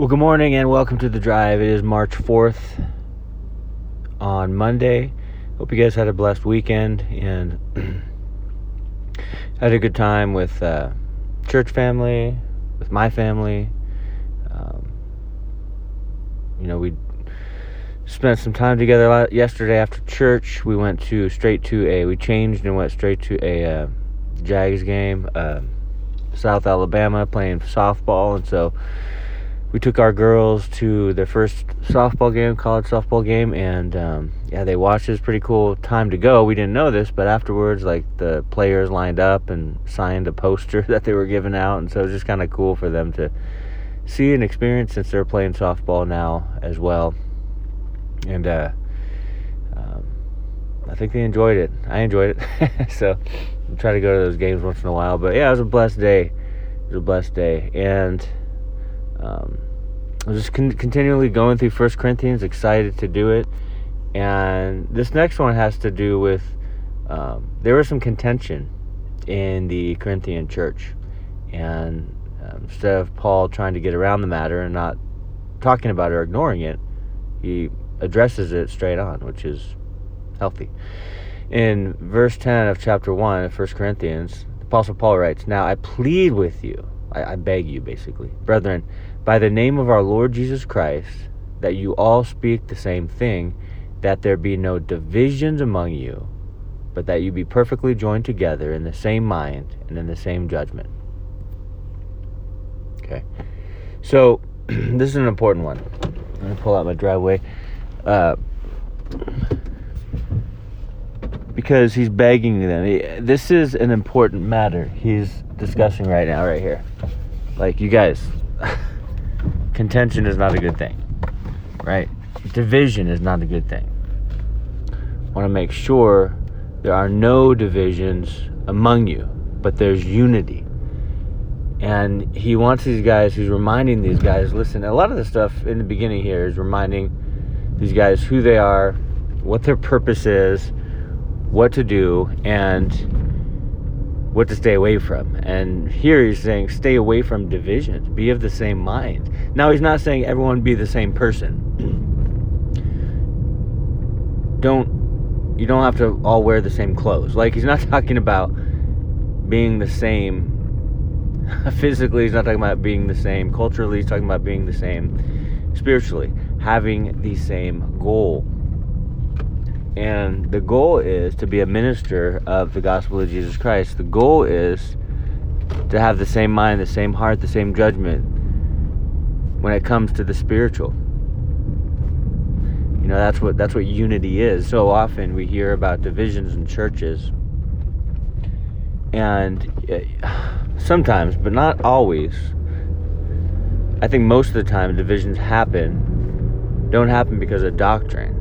Well, good morning and welcome to the drive. It is March 4th on Monday. Hope you guys had a blessed weekend and had a good time with uh, church family, with my family. Um, you know, we spent some time together yesterday after church. We went to straight to a, we changed and went straight to a uh, Jags game, uh, South Alabama playing softball. And so, we took our girls to their first softball game, college softball game, and um, yeah, they watched. It was pretty cool time to go. We didn't know this, but afterwards, like the players lined up and signed a poster that they were giving out, and so it was just kind of cool for them to see and experience since they're playing softball now as well. And uh, um, I think they enjoyed it. I enjoyed it, so I try to go to those games once in a while. But yeah, it was a blessed day. It was a blessed day, and um, I'm just con- continually going through First Corinthians, excited to do it. And this next one has to do with um, there was some contention in the Corinthian church, and um, instead of Paul trying to get around the matter and not talking about it or ignoring it, he addresses it straight on, which is healthy. In verse 10 of chapter 1 of 1 Corinthians, the Apostle Paul writes, Now I plead with you, I, I beg you basically, brethren, by the name of our Lord Jesus Christ, that you all speak the same thing, that there be no divisions among you, but that you be perfectly joined together in the same mind and in the same judgment. Okay. So, this is an important one. I'm going to pull out my driveway. Uh, because he's begging them. This is an important matter he's discussing right now, right here. Like, you guys. Contention is not a good thing, right? Division is not a good thing. Want to make sure there are no divisions among you, but there's unity. And he wants these guys, he's reminding these guys, listen, a lot of the stuff in the beginning here is reminding these guys who they are, what their purpose is, what to do, and what to stay away from. And here he's saying, stay away from divisions, be of the same mind. Now, he's not saying everyone be the same person. don't, you don't have to all wear the same clothes. Like, he's not talking about being the same physically, he's not talking about being the same culturally, he's talking about being the same spiritually, having the same goal and the goal is to be a minister of the gospel of Jesus Christ. The goal is to have the same mind, the same heart, the same judgment when it comes to the spiritual. You know, that's what that's what unity is. So often we hear about divisions in churches. And uh, sometimes, but not always, I think most of the time divisions happen don't happen because of doctrine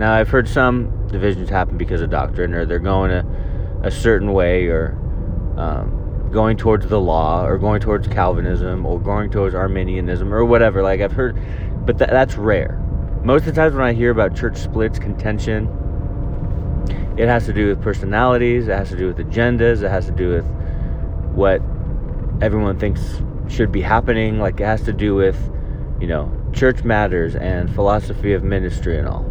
now, I've heard some divisions happen because of doctrine, or they're going a, a certain way, or um, going towards the law, or going towards Calvinism, or going towards Arminianism, or whatever. Like, I've heard, but th- that's rare. Most of the times when I hear about church splits, contention, it has to do with personalities, it has to do with agendas, it has to do with what everyone thinks should be happening. Like, it has to do with, you know, church matters and philosophy of ministry and all.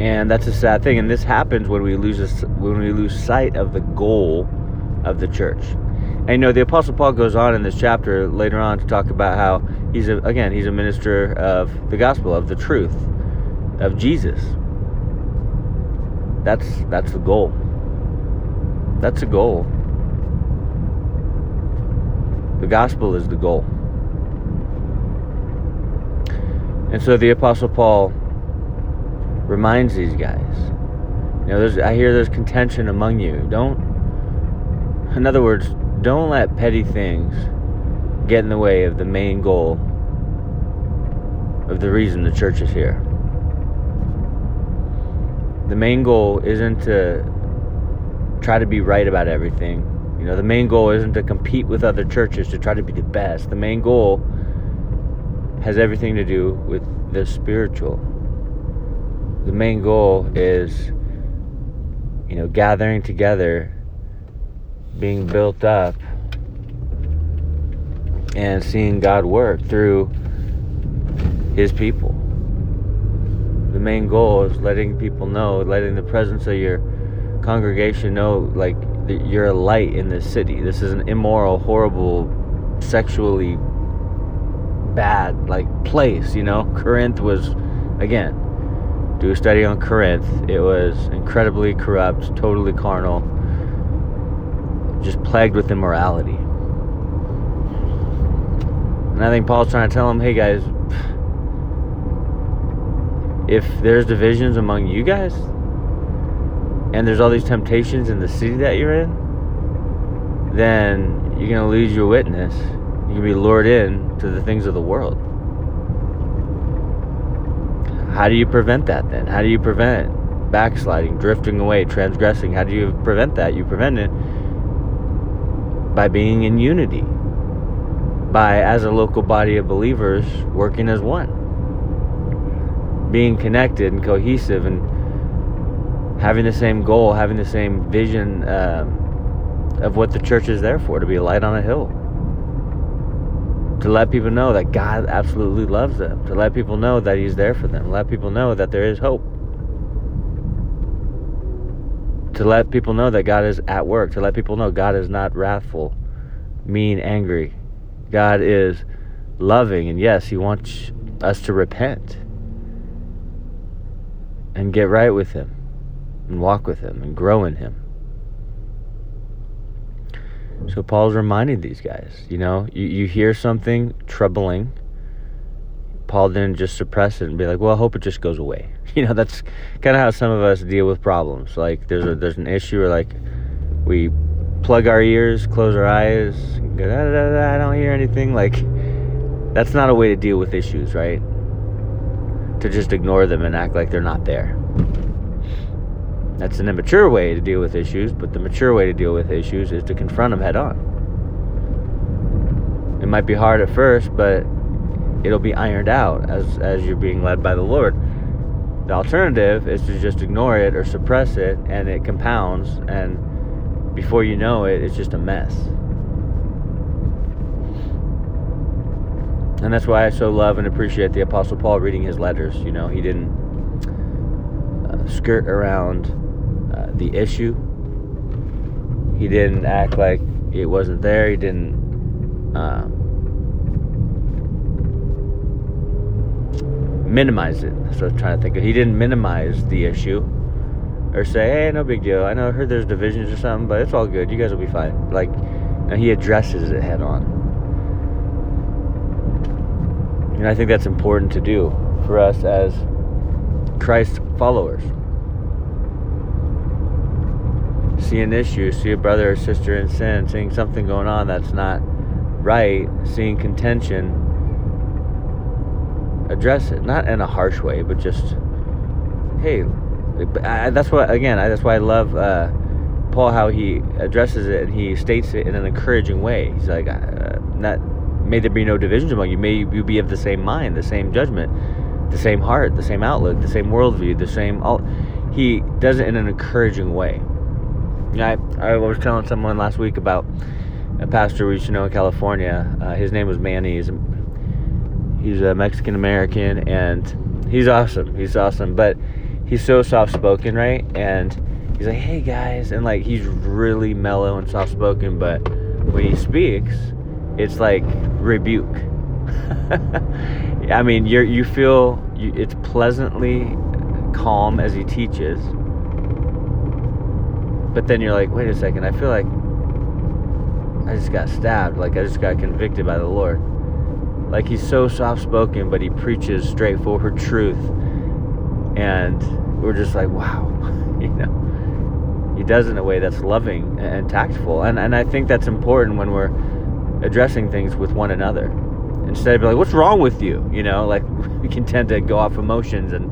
And that's a sad thing. And this happens when we lose a, when we lose sight of the goal of the church. And you know, the Apostle Paul goes on in this chapter later on to talk about how he's a, again he's a minister of the gospel of the truth of Jesus. That's that's the goal. That's the goal. The gospel is the goal. And so the Apostle Paul reminds these guys. You know, there's, I hear there's contention among you. Don't, in other words, don't let petty things get in the way of the main goal of the reason the church is here. The main goal isn't to try to be right about everything. You know, the main goal isn't to compete with other churches to try to be the best. The main goal has everything to do with the spiritual the main goal is you know gathering together being built up and seeing God work through His people. The main goal is letting people know, letting the presence of your congregation know, like, you're a light in this city. This is an immoral, horrible, sexually bad, like, place, you know? Corinth was, again, do a study on Corinth. It was incredibly corrupt, totally carnal, just plagued with immorality. And I think Paul's trying to tell them, hey guys, if there's divisions among you guys, and there's all these temptations in the city that you're in, then you're going to lose your witness. You can be lured in to the things of the world. How do you prevent that then? How do you prevent backsliding, drifting away, transgressing? How do you prevent that? You prevent it by being in unity, by, as a local body of believers, working as one, being connected and cohesive, and having the same goal, having the same vision um, of what the church is there for to be a light on a hill to let people know that God absolutely loves them, to let people know that He's there for them, let people know that there is hope, to let people know that God is at work, to let people know God is not wrathful, mean, angry. God is loving, and yes, He wants us to repent and get right with Him and walk with Him and grow in Him. So Paul's reminding these guys, you know, you, you hear something troubling. Paul didn't just suppress it and be like, "Well, I hope it just goes away." You know, that's kind of how some of us deal with problems. Like there's a there's an issue, or like we plug our ears, close our eyes, go, da, da, da, I don't hear anything. Like that's not a way to deal with issues, right? To just ignore them and act like they're not there. That's an immature way to deal with issues, but the mature way to deal with issues is to confront them head on. It might be hard at first, but it'll be ironed out as, as you're being led by the Lord. The alternative is to just ignore it or suppress it, and it compounds, and before you know it, it's just a mess. And that's why I so love and appreciate the Apostle Paul reading his letters. You know, he didn't uh, skirt around uh, the issue. He didn't act like it wasn't there. He didn't. Uh, minimize it. That's what I'm trying to think of. He didn't minimize the issue or say, hey, no big deal. I know I heard there's divisions or something, but it's all good. You guys will be fine. Like, he addresses it head on. And I think that's important to do for us as Christ followers see an issue, see a brother or sister in sin, seeing something going on that's not right, seeing contention, address it. Not in a harsh way, but just, hey, I, that's what, again, I, that's why I love uh, Paul, how he addresses it and he states it in an encouraging way. He's like, uh, not, may there be no divisions among you. May you be of the same mind, the same judgment, the same heart, the same outlook, the same worldview, the same. All, he does it in an encouraging way. I, I was telling someone last week about a pastor we to know in California. Uh, his name was Manny. He's a, he's a Mexican American, and he's awesome. He's awesome, but he's so soft spoken, right? And he's like, "Hey guys," and like he's really mellow and soft spoken, but when he speaks, it's like rebuke. I mean, you you feel you, it's pleasantly calm as he teaches but then you're like, wait a second, I feel like I just got stabbed. Like I just got convicted by the Lord. Like he's so soft spoken, but he preaches straightforward truth. And we're just like, wow, you know. He does in a way that's loving and tactful. And and I think that's important when we're addressing things with one another. Instead of like, what's wrong with you? You know, like we can tend to go off emotions and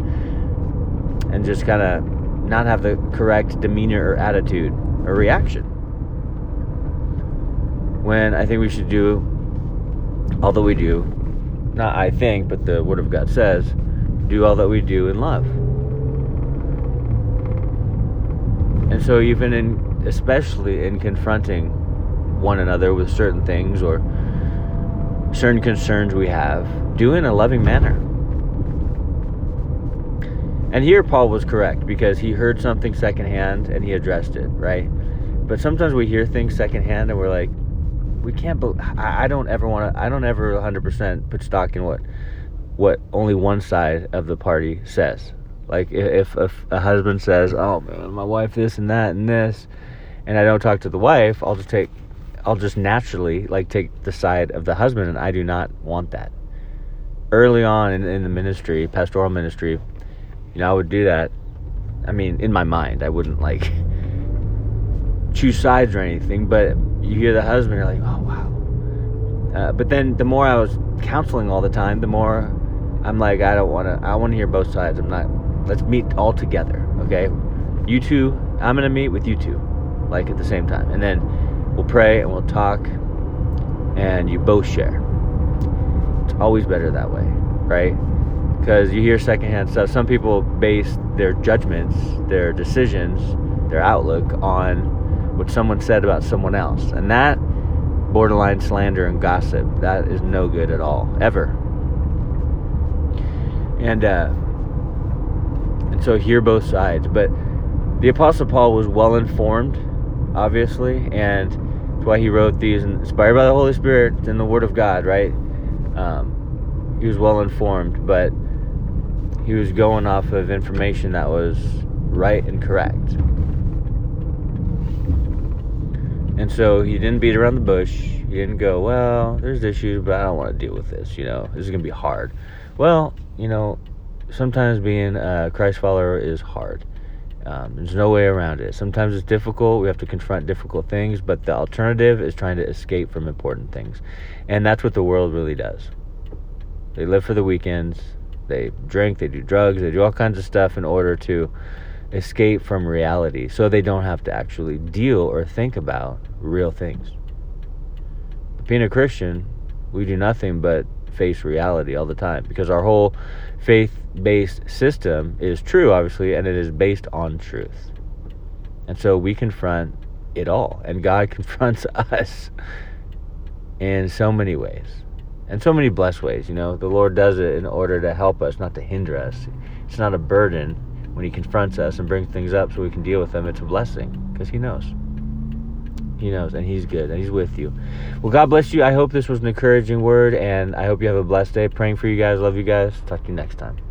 and just kind of not have the correct demeanor or attitude or reaction. When I think we should do all that we do, not I think, but the Word of God says, do all that we do in love. And so, even in, especially in confronting one another with certain things or certain concerns we have, do in a loving manner. And here Paul was correct because he heard something secondhand and he addressed it, right? But sometimes we hear things secondhand and we're like, we can't. Be- I, I don't ever want to. I don't ever 100% put stock in what what only one side of the party says. Like if, if a husband says, "Oh man, my wife this and that and this," and I don't talk to the wife, I'll just take, I'll just naturally like take the side of the husband, and I do not want that. Early on in, in the ministry, pastoral ministry, you know, I would do that. I mean, in my mind, I wouldn't like choose sides or anything, but you hear the husband, you're like, oh wow. Uh, but then the more I was counseling all the time, the more I'm like, I don't want to. I want to hear both sides. I'm not. Let's meet all together, okay? You two. I'm gonna meet with you two, like at the same time, and then we'll pray and we'll talk, and you both share. It's always better that way, right? Because you hear secondhand stuff. Some people base their judgments, their decisions, their outlook on what someone said about someone else. And that borderline slander and gossip, that is no good at all, ever. And uh, and so hear both sides. But the Apostle Paul was well informed, obviously, and that's why he wrote these inspired by the Holy Spirit in the Word of God, right? Um, he was well informed, but he was going off of information that was right and correct. And so he didn't beat around the bush. He didn't go, well, there's issues, but I don't want to deal with this. You know, this is going to be hard. Well, you know, sometimes being a Christ follower is hard. Um, there's no way around it. Sometimes it's difficult. We have to confront difficult things, but the alternative is trying to escape from important things. And that's what the world really does. They live for the weekends. They drink, they do drugs, they do all kinds of stuff in order to escape from reality so they don't have to actually deal or think about real things. Being a Christian, we do nothing but face reality all the time because our whole faith based system is true, obviously, and it is based on truth. And so we confront it all, and God confronts us in so many ways. And so many blessed ways, you know. The Lord does it in order to help us, not to hinder us. It's not a burden when he confronts us and brings things up so we can deal with them, it's a blessing because he knows. He knows, and he's good, and he's with you. Well, God bless you. I hope this was an encouraging word, and I hope you have a blessed day. Praying for you guys. Love you guys. Talk to you next time.